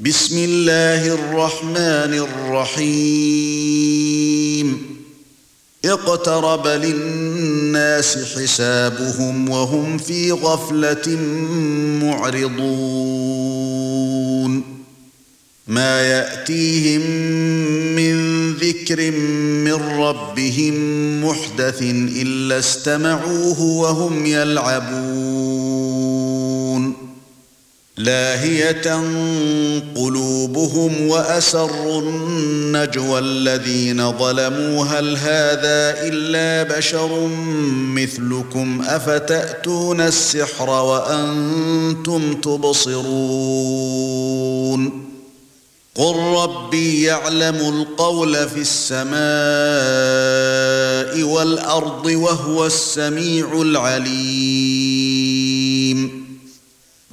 بسم الله الرحمن الرحيم. اقترب للناس حسابهم وهم في غفلة معرضون. ما يأتيهم من ذكر من ربهم محدث إلا استمعوه وهم يلعبون. لاهية قلوبهم وأسروا النجوى الذين ظلموا هل هذا إلا بشر مثلكم أفتأتون السحر وأنتم تبصرون قل ربي يعلم القول في السماء والأرض وهو السميع العليم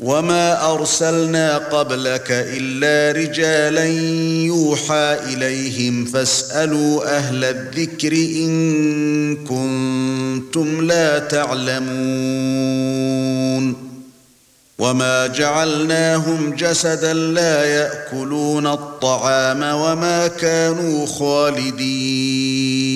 وما ارسلنا قبلك الا رجالا يوحى اليهم فاسالوا أهل الذكر ان كنتم لا تعلمون وما جعلناهم جسدا لا ياكلون الطعام وما كانوا خالدين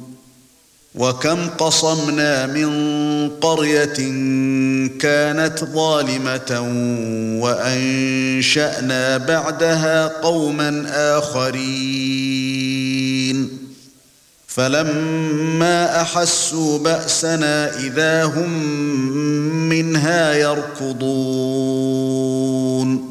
وَكَمْ قَصَمْنَا مِنْ قَرْيَةٍ كَانَتْ ظَالِمَةً وَأَنشَأْنَا بَعْدَهَا قَوْمًا آخَرِينَ. فَلَمَّا أَحَسُّوا بَأْسَنَا إِذَا هُمْ مِنْهَا يَرْكُضُونَ.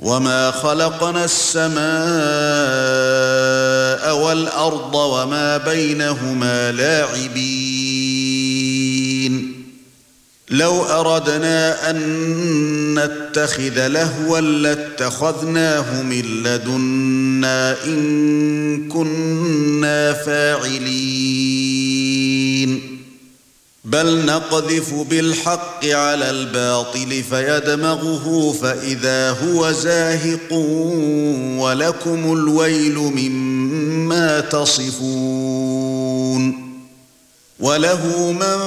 وما خلقنا السماء والارض وما بينهما لاعبين لو اردنا ان نتخذ لهوا لاتخذناه من لدنا ان كنا فاعلين بل نقذف بالحق على الباطل فيدمغه فإذا هو زاهق ولكم الويل مما تصفون وله من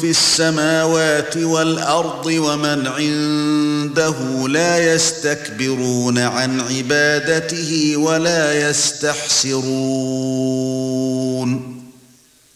في السماوات والأرض ومن عنده لا يستكبرون عن عبادته ولا يستحسرون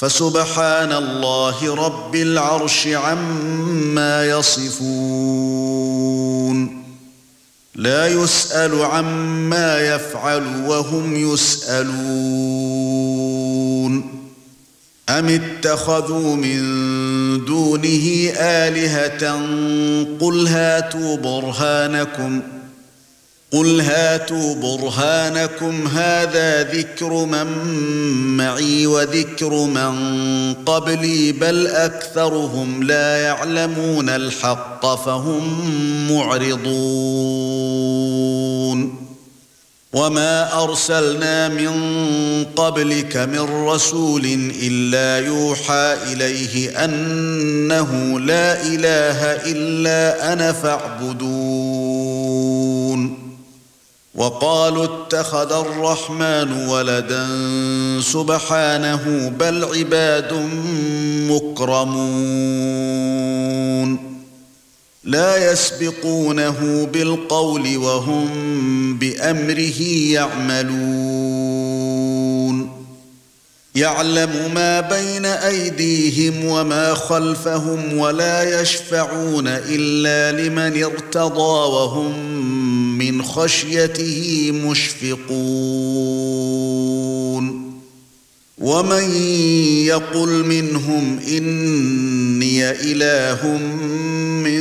فسبحان الله رب العرش عما يصفون. لا يسأل عما يفعل وهم يسألون. أم اتخذوا من دونه آلهة؟ قل هاتوا برهانكم ۖ. قل هاتوا برهانكم هذا ذكر من معي وذكر من قبلي بل اكثرهم لا يعلمون الحق فهم معرضون وما ارسلنا من قبلك من رسول الا يوحى اليه انه لا اله الا أنا فاعبدون وقالوا اتخذ الرحمن ولدا سبحانه بل عباد مكرمون. لا يسبقونه بالقول وهم بأمره يعملون. يعلم ما بين أيديهم وما خلفهم ولا يشفعون إلا لمن ارتضى وهم من خشيته مشفقون. ومن يقل منهم إني إله من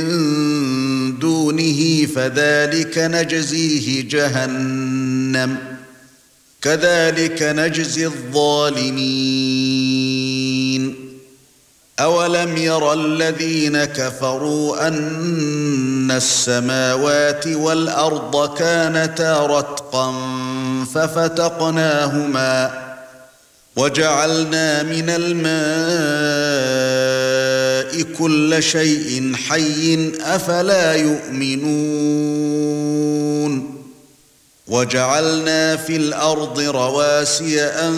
دونه فذلك نجزيه جهنم. كذلك نجزي الظالمين. اولم ير الذين كفروا ان السماوات والارض كانتا رتقا ففتقناهما وجعلنا من الماء كل شيء حي افلا يؤمنون وجعلنا في الأرض رواسي أن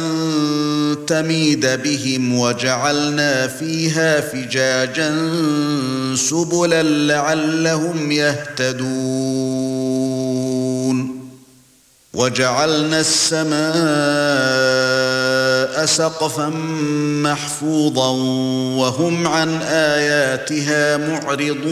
تميد بهم وجعلنا فيها فجاجا سبلا لعلهم يهتدون. وجعلنا السماء سقفا محفوظا وهم عن آياتها معرضون.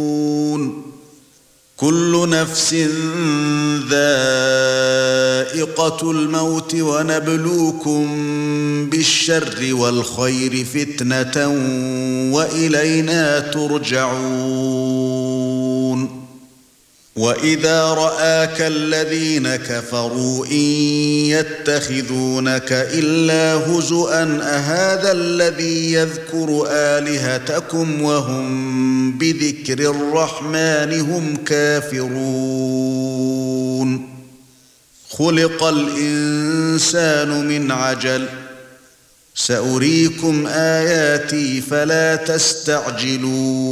كل نفس ذائقة الموت ونبلوكم بالشر والخير فتنة وإلينا ترجعون. واذا راك الذين كفروا ان يتخذونك الا هزءا اهذا الذي يذكر الهتكم وهم بذكر الرحمن هم كافرون خلق الانسان من عجل ساريكم اياتي فلا تستعجلون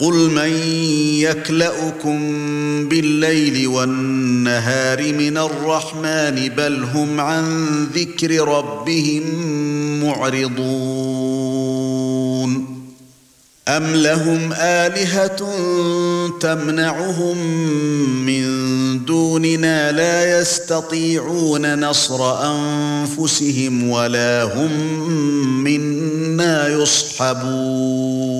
قل من يكلأكم بالليل والنهار من الرحمن بل هم عن ذكر ربهم معرضون أم لهم آلهة تمنعهم من دوننا لا يستطيعون نصر أنفسهم ولا هم منا يصحبون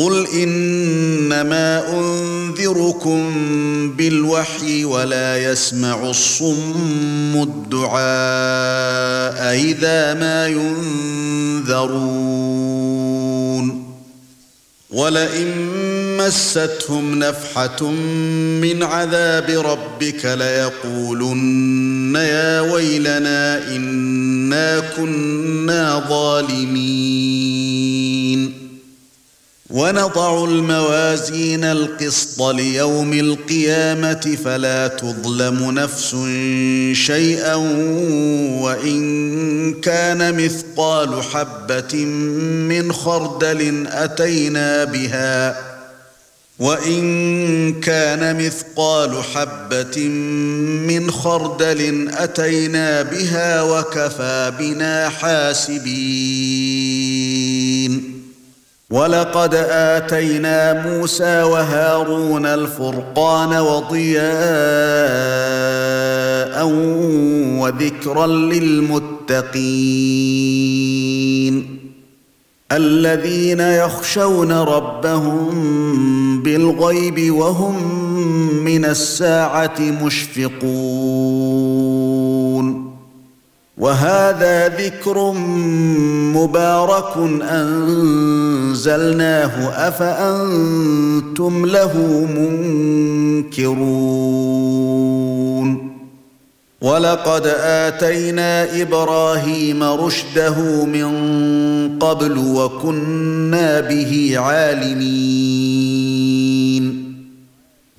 قل إنما أنذركم بالوحي ولا يسمع الصم الدعاء إذا ما ينذرون ولئن مستهم نفحة من عذاب ربك ليقولن يا ويلنا إنا كنا ظالمين ونضع الموازين القسط ليوم القيامة فلا تظلم نفس شيئا وإن كان مثقال حبة من خردل أتينا بها وإن كان مثقال حبة من خردل أتينا بها وكفى بنا حاسبين ولقد آتينا موسى وهارون الفرقان وضياء وذكرا للمتقين الذين يخشون ربهم بالغيب وهم من الساعة مشفقون وهذا ذكر مبارك أنزلناه أفأنتم له منكرون؟ ولقد آتينا إبراهيم رشده من قبل وكنا به عالمين.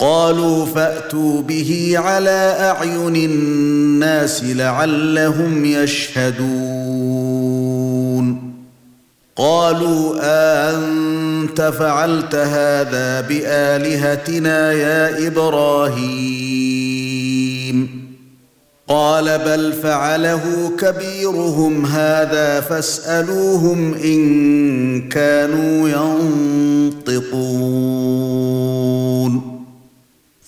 قالوا فأتوا به على أعين الناس لعلهم يشهدون. قالوا أنت فعلت هذا بآلهتنا يا إبراهيم. قال بل فعله كبيرهم هذا فاسألوهم إن كانوا ينطقون.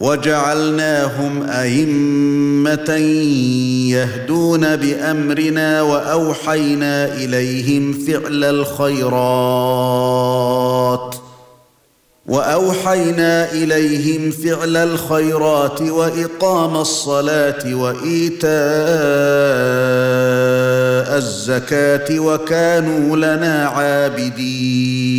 وجعلناهم أئمة يهدون بأمرنا وأوحينا إليهم فعل الخيرات وأوحينا إليهم فعل الخيرات وإقام الصلاة وإيتاء الزكاة وكانوا لنا عابدين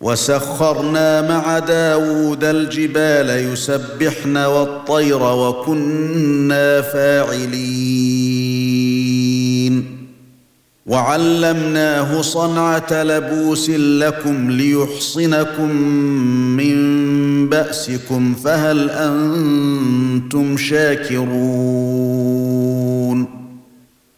وسخرنا مع داود الجبال يسبحن والطير وكنا فاعلين. وعلمناه صنعة لبوس لكم ليحصنكم من بأسكم فهل أنتم شاكرون؟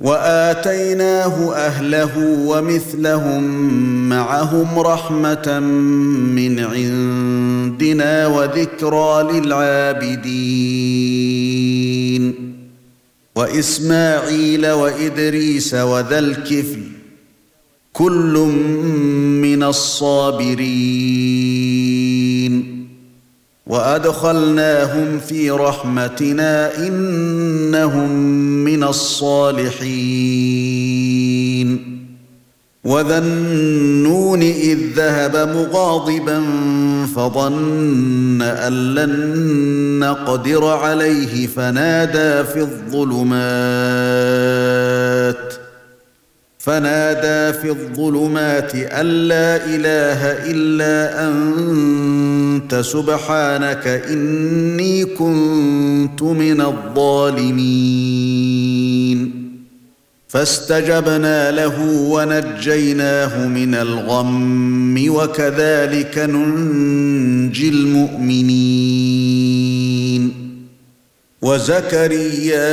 وآتيناه أهله ومثلهم معهم رحمة من عندنا وذكرى للعابدين. وإسماعيل وإدريس وذا الكفل كل من الصابرين. وأدخلناهم في رحمتنا إنهم من الصالحين. وذا النون إذ ذهب مغاضبا فظن أن لن نقدر عليه فنادى في الظلمات. فنادى في الظلمات أن لا إله إلا أنت سبحانك إني كنت من الظالمين. فاستجبنا له ونجيناه من الغم وكذلك ننجي المؤمنين. وزكريا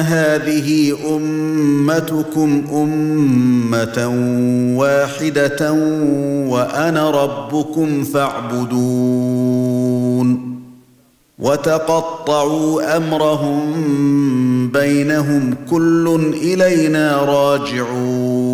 هذه أمتكم أمة واحدة وأنا ربكم فاعبدون وتقطعوا أمرهم بينهم كل إلينا راجعون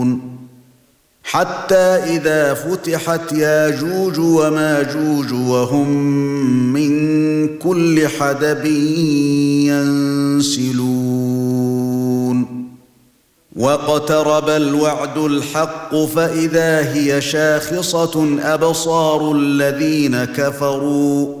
حتى إذا فتحت ياجوج وماجوج وهم من كل حدب ينسلون. واقترب الوعد الحق فإذا هي شاخصة أبصار الذين كفروا.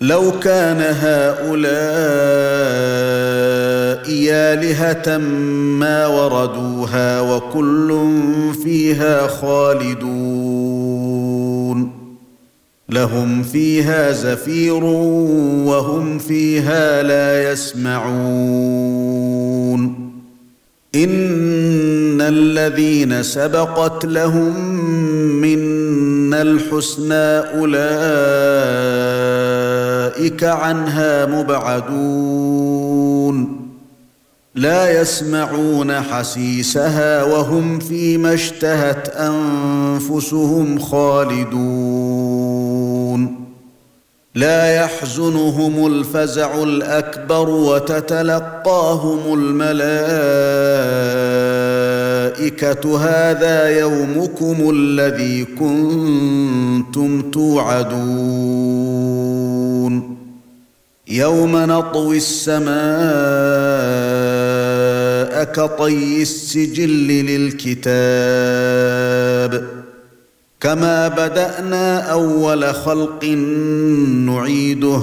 لو كان هؤلاء آلهة ما وردوها وكل فيها خالدون. لهم فيها زفير وهم فيها لا يسمعون. إن الذين سبقت لهم منا الحسنى أولئك عنها مبعدون. لا يسمعون حسيسها وهم فيما اشتهت أنفسهم خالدون. لا يحزنهم الفزع الأكبر وتتلقاهم الملائكه هذا يومكم الذي كنتم توعدون. يوم نطوي السماء كطي السجل للكتاب. كما بدأنا أول خلق نعيده.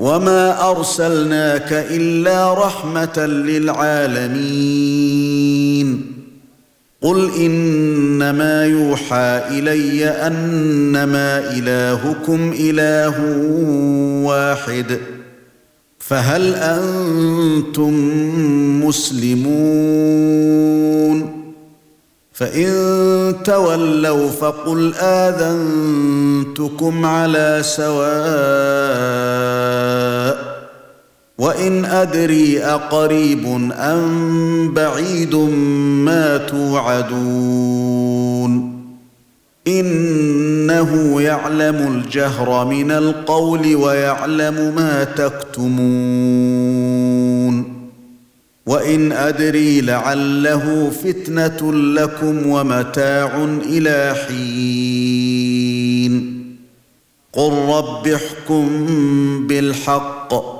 وما ارسلناك الا رحمه للعالمين قل انما يوحى الي انما الهكم اله واحد فهل أنتم مسلمون فان تولوا فقل اذنتكم على سواء وان ادري اقريب ام بعيد ما توعدون انه يعلم الجهر من القول ويعلم ما تكتمون وان ادري لعله فتنه لكم ومتاع إلى حين قل رب احكم بالحق